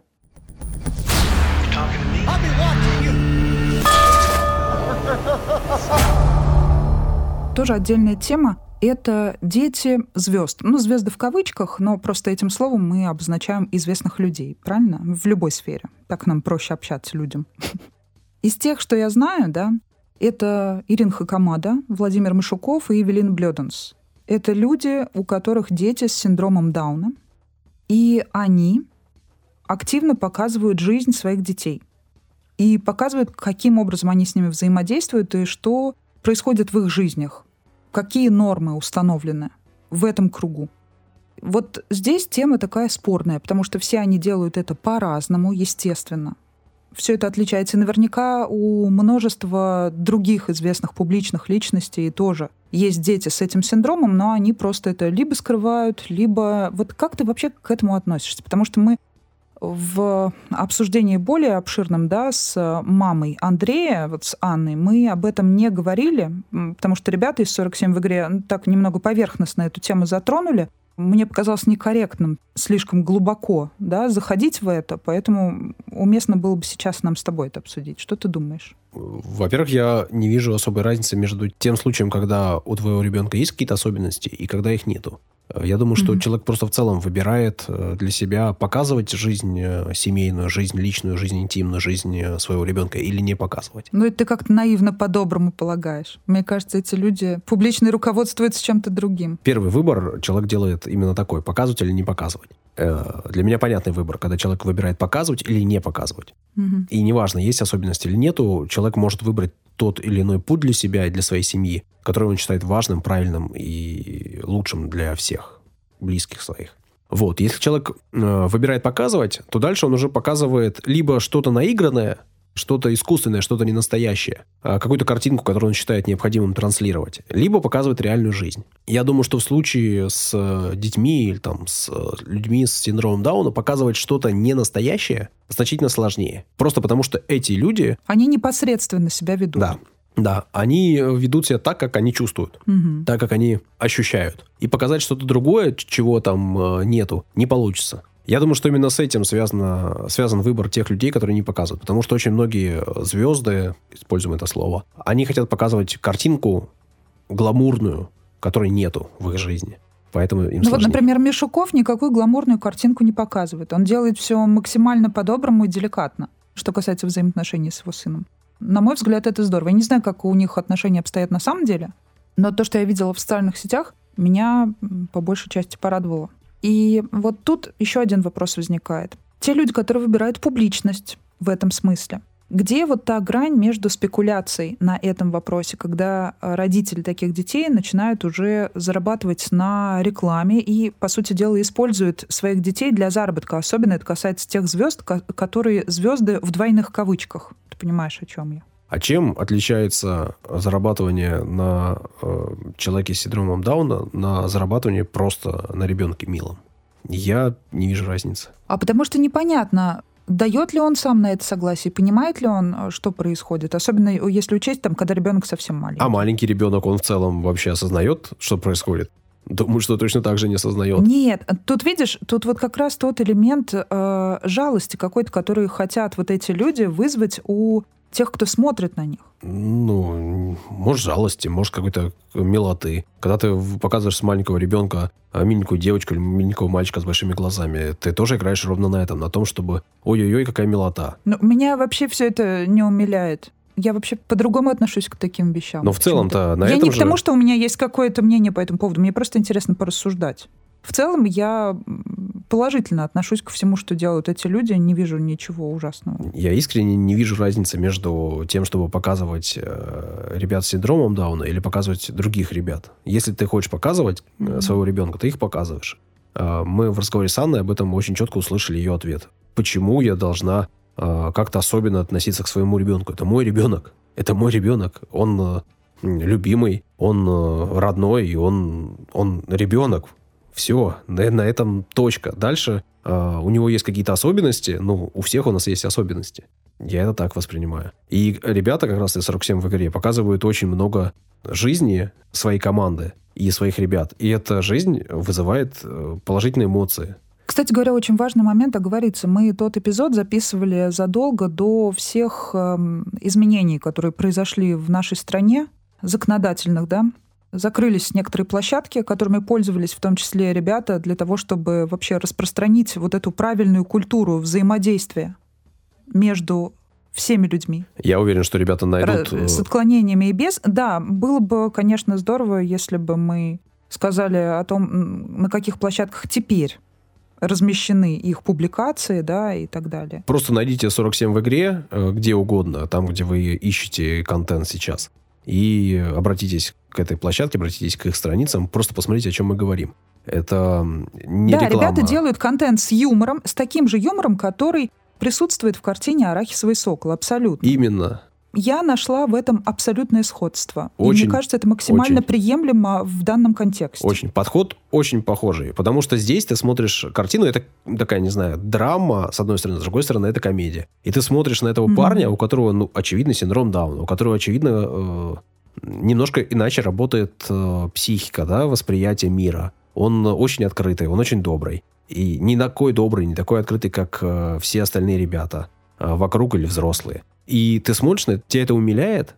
Тоже отдельная тема — это дети звезд. Ну, звезды в кавычках, но просто этим словом мы обозначаем известных людей, правильно? В любой сфере. Так нам проще общаться людям. Из тех, что я знаю, да, это Ирина Хакамада, Владимир Мишуков и Евелин Блёденс. Это люди, у которых дети с синдромом Дауна, и они активно показывают жизнь своих детей и показывают, каким образом они с ними взаимодействуют и что происходит в их жизнях, какие нормы установлены в этом кругу. Вот здесь тема такая спорная, потому что все они делают это по-разному, естественно. Все это отличается наверняка у множества других известных публичных личностей тоже. Есть дети с этим синдромом, но они просто это либо скрывают, либо... Вот как ты вообще к этому относишься? Потому что мы в обсуждении более обширном, да, с мамой Андрея, вот с Анной, мы об этом не говорили, потому что ребята из 47 в игре так немного поверхностно эту тему затронули. Мне показалось некорректным слишком глубоко да, заходить в это, поэтому уместно было бы сейчас нам с тобой это обсудить. Что ты думаешь? Во-первых, я не вижу особой разницы между тем случаем, когда у твоего ребенка есть какие-то особенности, и когда их нету. Я думаю, что mm-hmm. человек просто в целом выбирает э, для себя показывать жизнь э, семейную, жизнь личную, жизнь интимную, жизнь э, своего ребенка или не показывать. Ну, это ты как-то наивно по-доброму полагаешь. Мне кажется, эти люди публично руководствуются чем-то другим. Первый выбор человек делает именно такой, показывать или не показывать. Для меня понятный выбор, когда человек выбирает показывать или не показывать. Угу. И неважно, есть особенности или нету, человек может выбрать тот или иной путь для себя и для своей семьи, который он считает важным, правильным и лучшим для всех близких своих. Вот, если человек э, выбирает показывать, то дальше он уже показывает либо что-то наигранное, что-то искусственное, что-то не настоящее, а какую-то картинку, которую он считает необходимым транслировать, либо показывает реальную жизнь. Я думаю, что в случае с э, детьми или там с э, людьми с синдромом Дауна показывать что-то не настоящее значительно сложнее. Просто потому что эти люди... Они непосредственно себя ведут. Да. Да, они ведут себя так, как они чувствуют, угу. так, как они ощущают. И показать что-то другое, чего там э, нету, не получится. Я думаю, что именно с этим связано, связан выбор тех людей, которые не показывают. Потому что очень многие звезды, используем это слово, они хотят показывать картинку гламурную, которой нету в их жизни. Поэтому им ну вот, например, Мишуков никакую гламурную картинку не показывает. Он делает все максимально по-доброму и деликатно, что касается взаимоотношений с его сыном. На мой взгляд, это здорово. Я не знаю, как у них отношения обстоят на самом деле, но то, что я видела в социальных сетях, меня по большей части порадовало. И вот тут еще один вопрос возникает. Те люди, которые выбирают публичность в этом смысле, где вот та грань между спекуляцией на этом вопросе, когда э, родители таких детей начинают уже зарабатывать на рекламе и, по сути дела, используют своих детей для заработка. Особенно это касается тех звезд, которые звезды в двойных кавычках. Ты понимаешь, о чем я? А чем отличается зарабатывание на э, человеке с синдромом Дауна на зарабатывание просто на ребенке милом? Я не вижу разницы. А потому что непонятно, дает ли он сам на это согласие, понимает ли он, э, что происходит, особенно если учесть, там, когда ребенок совсем маленький. А маленький ребенок, он в целом вообще осознает, что происходит? Думаю, что точно так же не осознает. Нет, тут видишь, тут вот как раз тот элемент э, жалости какой-то, который хотят вот эти люди вызвать у тех, кто смотрит на них? Ну, может, жалости, может, какой-то милоты. Когда ты показываешь с маленького ребенка а, миленькую девочку или миленького мальчика с большими глазами, ты тоже играешь ровно на этом, на том, чтобы ой-ой-ой, какая милота. Ну, меня вообще все это не умиляет. Я вообще по-другому отношусь к таким вещам. Но в целом-то на я этом не же... к тому, что у меня есть какое-то мнение по этому поводу. Мне просто интересно порассуждать. В целом я положительно отношусь ко всему, что делают эти люди, не вижу ничего ужасного. Я искренне не вижу разницы между тем, чтобы показывать э, ребят с синдромом Дауна или показывать других ребят. Если ты хочешь показывать mm-hmm. своего ребенка, ты их показываешь. Э, мы в разговоре с Анной об этом очень четко услышали ее ответ. Почему я должна э, как-то особенно относиться к своему ребенку? Это мой ребенок. Это мой ребенок. Он э, любимый, он э, родной, и он, он ребенок. Все, на, этом точка. Дальше э, у него есть какие-то особенности, ну, у всех у нас есть особенности. Я это так воспринимаю. И ребята как раз из 47 в игре показывают очень много жизни своей команды и своих ребят. И эта жизнь вызывает э, положительные эмоции. Кстати говоря, очень важный момент оговориться. Мы тот эпизод записывали задолго до всех э, изменений, которые произошли в нашей стране, законодательных, да, закрылись некоторые площадки, которыми пользовались в том числе ребята для того, чтобы вообще распространить вот эту правильную культуру взаимодействия между всеми людьми. Я уверен, что ребята найдут... С э, отклонениями и без. Да, было бы, конечно, здорово, если бы мы сказали о том, на каких площадках теперь размещены их публикации, да, и так далее. Просто найдите 47 в игре, э, где угодно, там, где вы ищете контент сейчас и обратитесь к этой площадке, обратитесь к их страницам, просто посмотрите, о чем мы говорим. Это не да, реклама. ребята делают контент с юмором, с таким же юмором, который присутствует в картине «Арахисовый сокол», абсолютно. Именно я нашла в этом абсолютное сходство. Очень, и мне кажется, это максимально очень, приемлемо в данном контексте. Очень. Подход очень похожий. Потому что здесь ты смотришь картину, это такая, не знаю, драма, с одной стороны, с другой стороны, это комедия. И ты смотришь на этого mm-hmm. парня, у которого, ну, очевидно, синдром Дауна, у которого, очевидно, э, немножко иначе работает э, психика, да, восприятие мира. Он очень открытый, он очень добрый. И не такой добрый, не такой открытый, как э, все остальные ребята э, вокруг или взрослые. И ты смотришь на это, тебя это умиляет,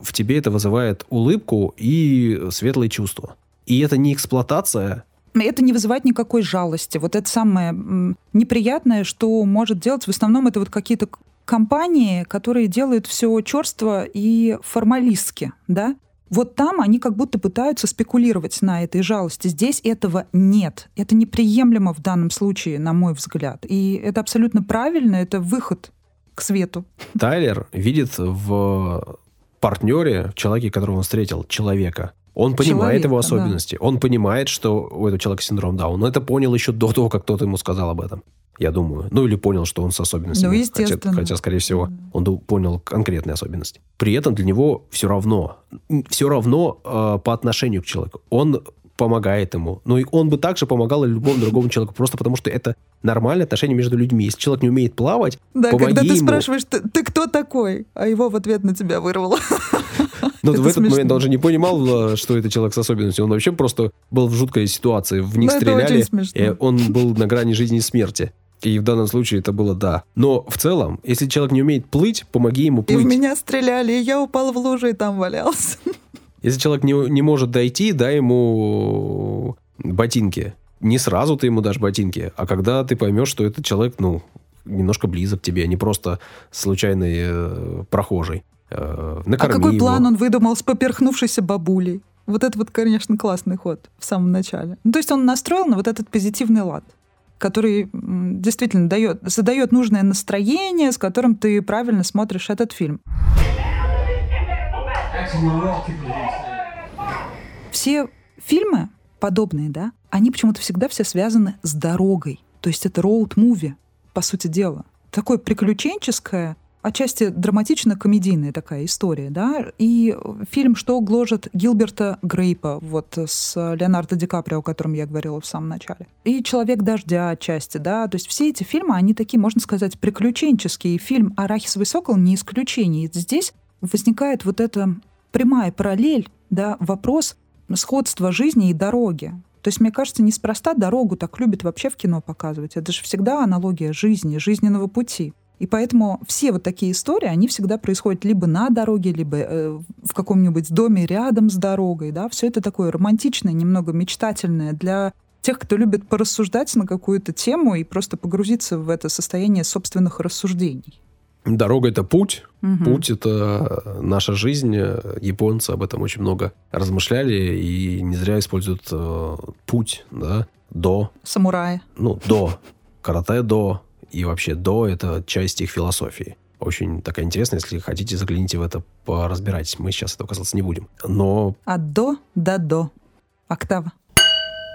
в тебе это вызывает улыбку и светлые чувства. И это не эксплуатация, это не вызывает никакой жалости. Вот это самое неприятное, что может делать в основном это вот какие-то компании, которые делают все черство и формалистски, да? Вот там они как будто пытаются спекулировать на этой жалости. Здесь этого нет. Это неприемлемо в данном случае, на мой взгляд. И это абсолютно правильно, это выход к свету. Тайлер видит в партнере, в человеке, которого он встретил, человека. Он понимает Человека, его особенности. Да. Он понимает, что у этого человека синдром Дауна. Он это понял еще до того, как кто-то ему сказал об этом. Я думаю. Ну, или понял, что он с особенностями. Ну, естественно. Хотя, хотя скорее всего, он понял конкретные особенности. При этом для него все равно. Все равно э, по отношению к человеку. Он помогает ему. Ну, и он бы также помогал любому другому человеку, просто потому что это нормальное отношение между людьми. Если человек не умеет плавать, Да, когда ты ему. спрашиваешь, ты, ты кто такой? А его в ответ на тебя вырвало. Ну, в этот момент он же не понимал, что это человек с особенностью. Он вообще просто был в жуткой ситуации. В них стреляли, и он был на грани жизни и смерти. И в данном случае это было да. Но в целом, если человек не умеет плыть, помоги ему плыть. И в меня стреляли, и я упал в лужу и там валялся. Если человек не, не может дойти, дай ему ботинки. Не сразу ты ему дашь ботинки, а когда ты поймешь, что этот человек, ну, немножко близок к тебе, а не просто случайный э, прохожий. Э, а какой его. план он выдумал с поперхнувшейся бабулей? Вот это вот, конечно, классный ход в самом начале. Ну, то есть он настроил на вот этот позитивный лад, который действительно дает, задает нужное настроение, с которым ты правильно смотришь этот фильм. Все фильмы подобные, да, они почему-то всегда все связаны с дорогой. То есть это роуд-муви, по сути дела. Такое приключенческое, отчасти драматично-комедийная такая история, да, и фильм «Что гложет Гилберта Грейпа», вот с Леонардо Ди Каприо, о котором я говорила в самом начале, и «Человек дождя» отчасти, да, то есть все эти фильмы, они такие, можно сказать, приключенческие. Фильм «Арахисовый сокол» не исключение. И здесь возникает вот эта прямая параллель, да, вопрос сходства жизни и дороги. То есть, мне кажется, неспроста дорогу так любят вообще в кино показывать. Это же всегда аналогия жизни, жизненного пути. И поэтому все вот такие истории, они всегда происходят либо на дороге, либо э, в каком-нибудь доме рядом с дорогой. Да? Все это такое романтичное, немного мечтательное для тех, кто любит порассуждать на какую-то тему и просто погрузиться в это состояние собственных рассуждений. Дорога это путь. Мгм. Путь это наша жизнь. Японцы об этом очень много размышляли и не зря используют э, путь, да, до, Самураи. ну, до, карате до, и вообще до это часть их философии. Очень такая интересная, если хотите, загляните в это, поразбирайтесь. Мы сейчас этого касаться не будем. Но От до до до. Октава.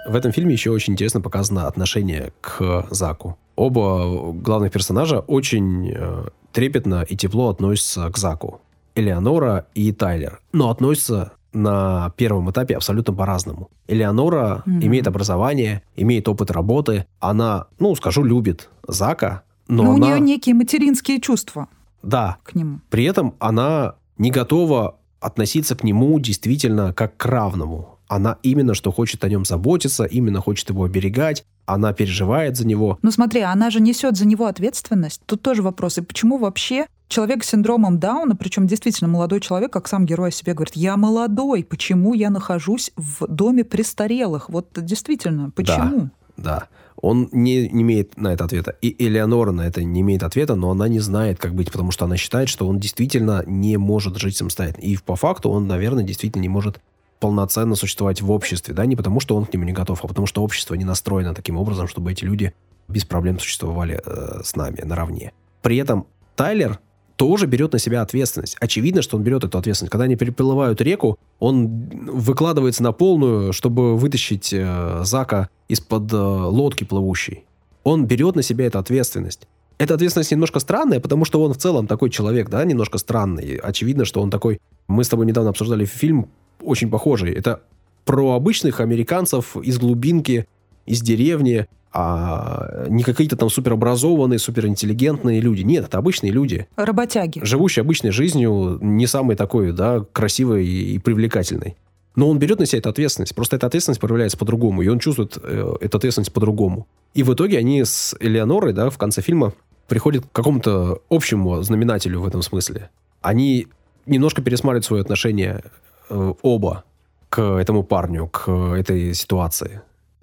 В этом фильме еще очень интересно показано отношение к Заку. Оба главных персонажа очень э, трепетно и тепло относятся к Заку. Элеонора и Тайлер. Но относятся на первом этапе абсолютно по-разному. Элеонора Мгм. имеет образование, имеет опыт работы. Она, ну, скажу, любит Зака, но Но у она... нее некие материнские чувства Да, к нему. при этом она не готова относиться к нему действительно как к равному. Она именно что хочет о нем заботиться, именно хочет его оберегать, она переживает за него. Ну смотри, она же несет за него ответственность. Тут тоже вопрос. И почему вообще человек с синдромом Дауна, причем действительно молодой человек, как сам герой о себе говорит, я молодой, почему я нахожусь в доме престарелых? Вот действительно, почему? Да, он не, не имеет на это ответа. И Элеонора на это не имеет ответа, но она не знает, как быть, потому что она считает, что он действительно не может жить самостоятельно. И по факту он, наверное, действительно не может полноценно существовать в обществе, да, не потому что он к нему не готов, а потому что общество не настроено таким образом, чтобы эти люди без проблем существовали э, с нами наравне. При этом Тайлер тоже берет на себя ответственность. Очевидно, что он берет эту ответственность. Когда они переплывают реку, он выкладывается на полную, чтобы вытащить э, Зака из-под э, лодки плывущей. Он берет на себя эту ответственность. Эта ответственность немножко странная, потому что он в целом такой человек, да, немножко странный. Очевидно, что он такой... Мы с тобой недавно обсуждали фильм, очень похожий. Это про обычных американцев из глубинки, из деревни, а не какие-то там суперобразованные, суперинтеллигентные люди. Нет, это обычные люди, Работяги. живущие обычной жизнью, не самой такой, да, красивой и привлекательной. Но он берет на себя эту ответственность. Просто эта ответственность проявляется по-другому, и он чувствует э, эту ответственность по-другому. И в итоге они с Элеонорой, да, в конце фильма приходят к какому-то общему знаменателю в этом смысле. Они немножко пересматривают свое отношение оба к этому парню, к этой ситуации.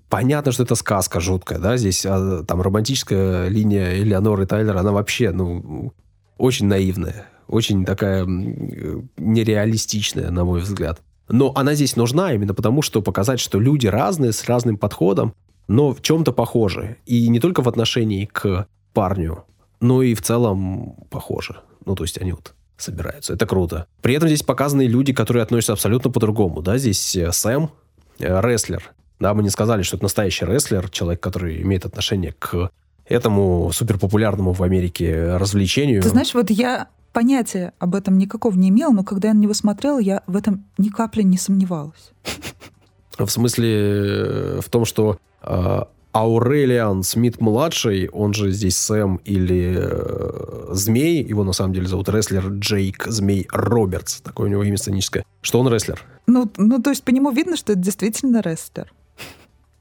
Понятно, что это сказка жуткая, да, здесь а, там романтическая линия Элеоноры Тайлера, она вообще, ну, очень наивная, очень такая м, нереалистичная, на мой взгляд. Но она здесь нужна именно потому, что показать, что люди разные, с разным подходом, но в чем-то похожи. И не только в отношении к парню, но и в целом похожи. Ну, то есть они вот собираются. Это круто. При этом здесь показаны люди, которые относятся абсолютно по-другому. Да, здесь э, Сэм, э, рестлер. Да, мы не сказали, что это настоящий рестлер, человек, который имеет отношение к этому суперпопулярному в Америке развлечению. Ты знаешь, вот я понятия об этом никакого не имела, но когда я на него смотрела, я в этом ни капли не сомневалась. В смысле, э, в том, что э, Аурелиан Смит-младший, он же здесь Сэм или э, Змей, его на самом деле зовут рестлер Джейк Змей Робертс, такое у него имя сценическое, что он рестлер. Ну, ну, то есть по нему видно, что это действительно рестлер.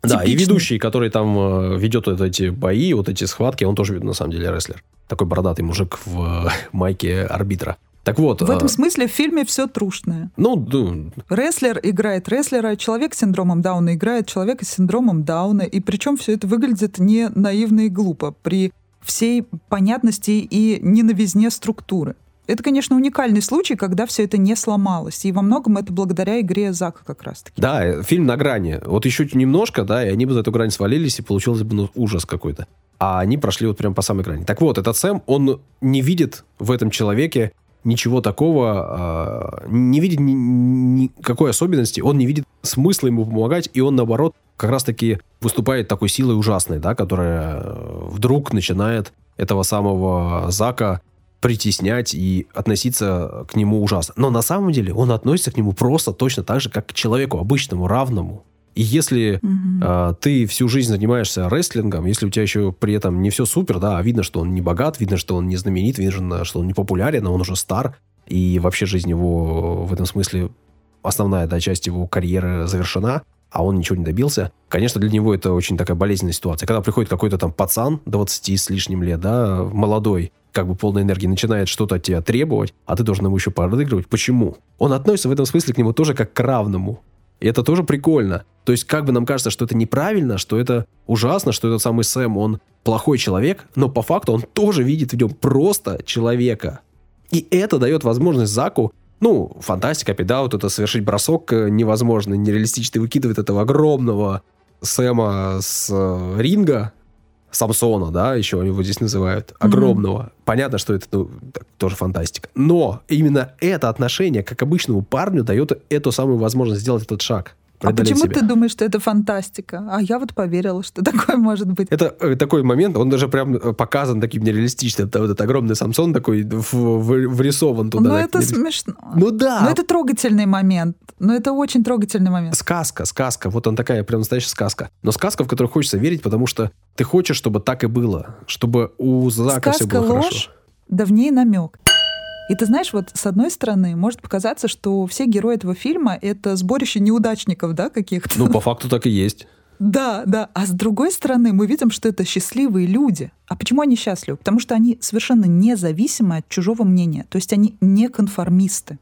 Да, и Типичный. ведущий, который там э, ведет вот эти бои, вот эти схватки, он тоже на самом деле рестлер. Такой бородатый мужик в э, майке арбитра. Так вот, В этом э, смысле в фильме все трушное. ну, ну, Рестлер играет рестлера, человек с синдромом Дауна играет человека с синдромом Дауна. И причем все это выглядит не наивно и глупо при всей понятности и ненавизне структуры. Это, конечно, уникальный случай, когда все это не сломалось. И во многом это благодаря игре Зака как раз-таки. Да, э, фильм на грани. Вот еще немножко, да, и они бы за эту грань свалились, и получился бы ну, ужас какой-то. А они прошли вот прям по самой грани. Так вот, этот Сэм, он не видит в этом человеке ничего такого, а, не видит ни- ни- никакой особенности, он не видит смысла ему помогать, и он, наоборот, как раз-таки выступает такой силой ужасной, да, которая э, вдруг начинает этого самого Зака притеснять и относиться к нему ужасно. Но на самом деле он относится к нему просто точно так же, как к человеку обычному, равному. И если Мгм. а, ты всю жизнь занимаешься рестлингом, если у тебя еще при этом не все супер, да, а видно, что он не богат, видно, что он не знаменит, видно, что он не популярен, а он уже стар, и вообще жизнь его в этом смысле, основная да, часть его карьеры завершена, а он ничего не добился. Конечно, для него это очень такая болезненная ситуация. Когда приходит какой-то там пацан 20 с лишним лет, да, молодой, как бы полной энергии, начинает что-то от тебя требовать, а ты должен ему еще подыгрывать. Почему? Он относится в этом смысле к нему тоже как к равному. И это тоже прикольно. То есть как бы нам кажется, что это неправильно, что это ужасно, что этот самый Сэм, он плохой человек, но по факту он тоже видит в нем просто человека. И это дает возможность Заку ну, фантастика, вот это совершить бросок э, невозможно, нереалистично. выкидывает этого огромного Сэма с э, ринга, Самсона, да, еще его здесь называют, огромного. Mm-hmm. Понятно, что это ну, тоже фантастика. Но именно это отношение к обычному парню дает эту самую возможность сделать этот шаг. А почему себя. ты думаешь, что это фантастика? А я вот поверила, что такое может быть. Это э, такой момент, он даже прям э, показан таким нереалистичным. Это вот этот огромный Самсон такой в, в, врисован туда. Ну, это смешно. Ну да. Ну, это трогательный момент. Ну, это очень трогательный момент. Сказка, сказка. Вот он такая прям настоящая сказка. Но сказка, в которую хочется верить, потому что ты хочешь, чтобы так и было. Чтобы у Зака сказка, все было ложь, хорошо. Да в ней намек. И ты знаешь, вот с одной стороны, может показаться, что все герои этого фильма — это сборище неудачников, да, каких-то? Ну, по факту так и есть. Да, да. А с другой стороны, мы видим, что это счастливые люди. А почему они счастливы? Потому что они совершенно независимы от чужого мнения. То есть они не конформисты.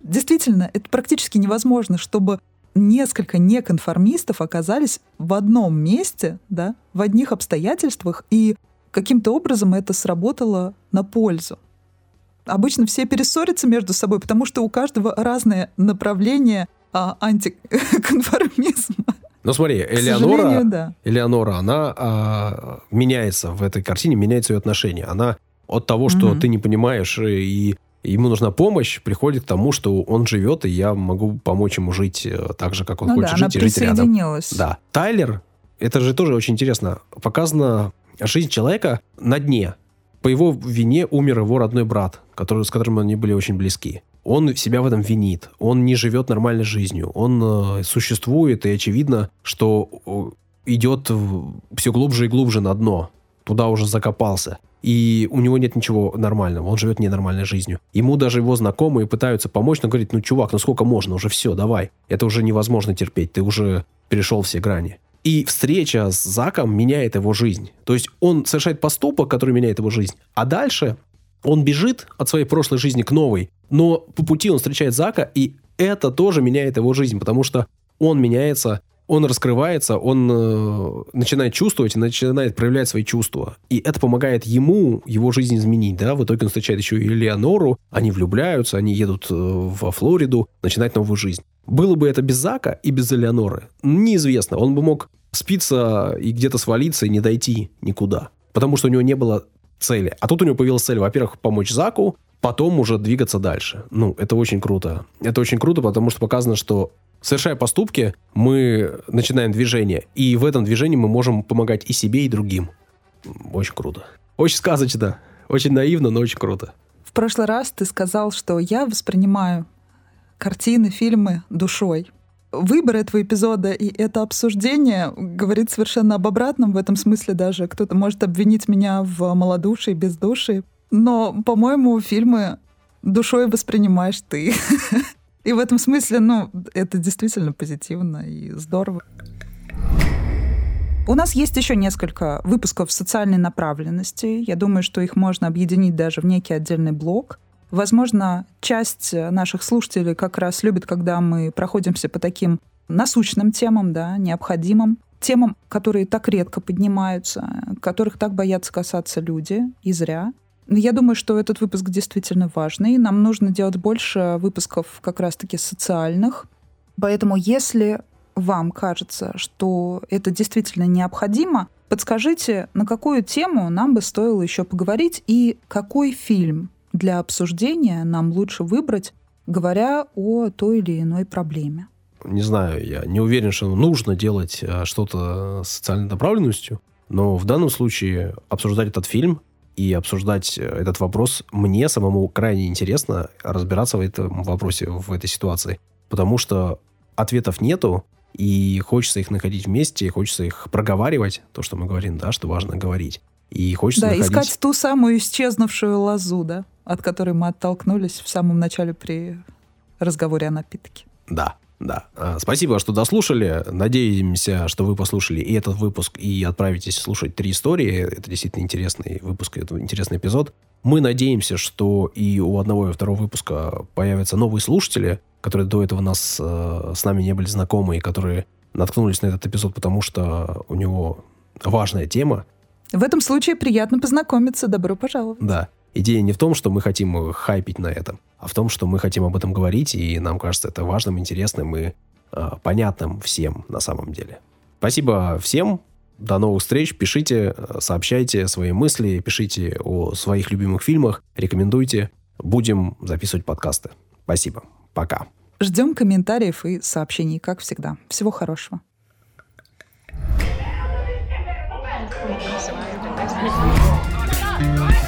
Действительно, это практически невозможно, чтобы несколько неконформистов оказались в одном месте, да, в одних обстоятельствах, и каким-то образом это сработало на пользу обычно все перессорятся между собой, потому что у каждого разное направление а, антиконформизма. Ну смотри, Элеонора, да. Элеонора, она а, меняется в этой картине, меняется ее отношение. Она от того, что угу. ты не понимаешь и ему нужна помощь, приходит к тому, что он живет, и я могу помочь ему жить э, так же, как он ну хочет да, жить, и жить рядом. Да. Тайлер, это же тоже очень интересно, показана жизнь человека на дне. По его вине умер его родной брат, который, с которым они были очень близки. Он себя в этом винит. Он не живет нормальной жизнью. Он э, существует, и очевидно, что э, идет все глубже и глубже на дно. Туда уже закопался. И у него нет ничего нормального. Он живет ненормальной жизнью. Ему даже его знакомые пытаются помочь, но говорит, ну, чувак, ну сколько можно? Уже все, давай. Это уже невозможно терпеть. Ты уже перешел все грани. И встреча с Заком меняет его жизнь. То есть он совершает поступок, который меняет его жизнь. А дальше он бежит от своей прошлой жизни к новой. Но по пути он встречает Зака, и это тоже меняет его жизнь, потому что он меняется, он раскрывается, он э, начинает чувствовать, начинает проявлять свои чувства. И это помогает ему его жизнь изменить. Да? В итоге он встречает еще и Леонору, они влюбляются, они едут э, во Флориду, начинать новую жизнь. Было бы это без Зака и без Элеоноры, неизвестно. Он бы мог спиться и где-то свалиться и не дойти никуда. Потому что у него не было цели. А тут у него появилась цель, во-первых, помочь Заку, потом уже двигаться дальше. Ну, это очень круто. Это очень круто, потому что показано, что совершая поступки, мы начинаем движение. И в этом движении мы можем помогать и себе, и другим. Очень круто. Очень сказочно. Очень наивно, но очень круто. В прошлый раз ты сказал, что я воспринимаю картины, фильмы душой. Выбор этого эпизода и это обсуждение говорит совершенно об обратном. В этом смысле даже кто-то может обвинить меня в малодушии, бездушии. Но, по-моему, фильмы душой воспринимаешь ты. И в этом смысле, ну, это действительно позитивно и здорово. У нас есть еще несколько выпусков социальной направленности. Я думаю, что их можно объединить даже в некий отдельный блок. Возможно, часть наших слушателей как раз любит, когда мы проходимся по таким насущным темам, да, необходимым, темам, которые так редко поднимаются, которых так боятся касаться люди, и зря. Я думаю, что этот выпуск действительно важный. Нам нужно делать больше выпусков как раз-таки социальных. Поэтому если вам кажется, что это действительно необходимо, подскажите, на какую тему нам бы стоило еще поговорить и какой фильм для обсуждения нам лучше выбрать, говоря о той или иной проблеме? Не знаю, я не уверен, что нужно делать э, что-то с социальной направленностью, но в данном случае обсуждать этот фильм и обсуждать э, этот вопрос мне самому крайне интересно разбираться в этом вопросе, в этой ситуации. Потому что ответов нету, и хочется их находить вместе, хочется их проговаривать, то, что мы говорим, да, что важно говорить. И хочется да, находить... искать ту самую исчезнувшую лозу, да? от которой мы оттолкнулись в самом начале при разговоре о напитке. Да, да. А, спасибо, что дослушали. Надеемся, что вы послушали и этот выпуск, и отправитесь слушать три истории. Это действительно интересный выпуск, это интересный эпизод. Мы надеемся, что и у одного и второго выпуска появятся новые слушатели, которые до этого нас э, с нами не были знакомы и которые наткнулись на этот эпизод, потому что у него важная тема. В этом случае приятно познакомиться. Добро пожаловать. Да. Идея не в том, что мы хотим хайпить на этом, а в том, что мы хотим об этом говорить, и нам кажется это важным, интересным и э, понятным всем на самом деле. Спасибо всем. До новых встреч. Пишите, сообщайте свои мысли, пишите о своих любимых фильмах, рекомендуйте. Будем записывать подкасты. Спасибо. Пока. Ждем комментариев и сообщений, как всегда. Всего хорошего. Thank you. Thank you.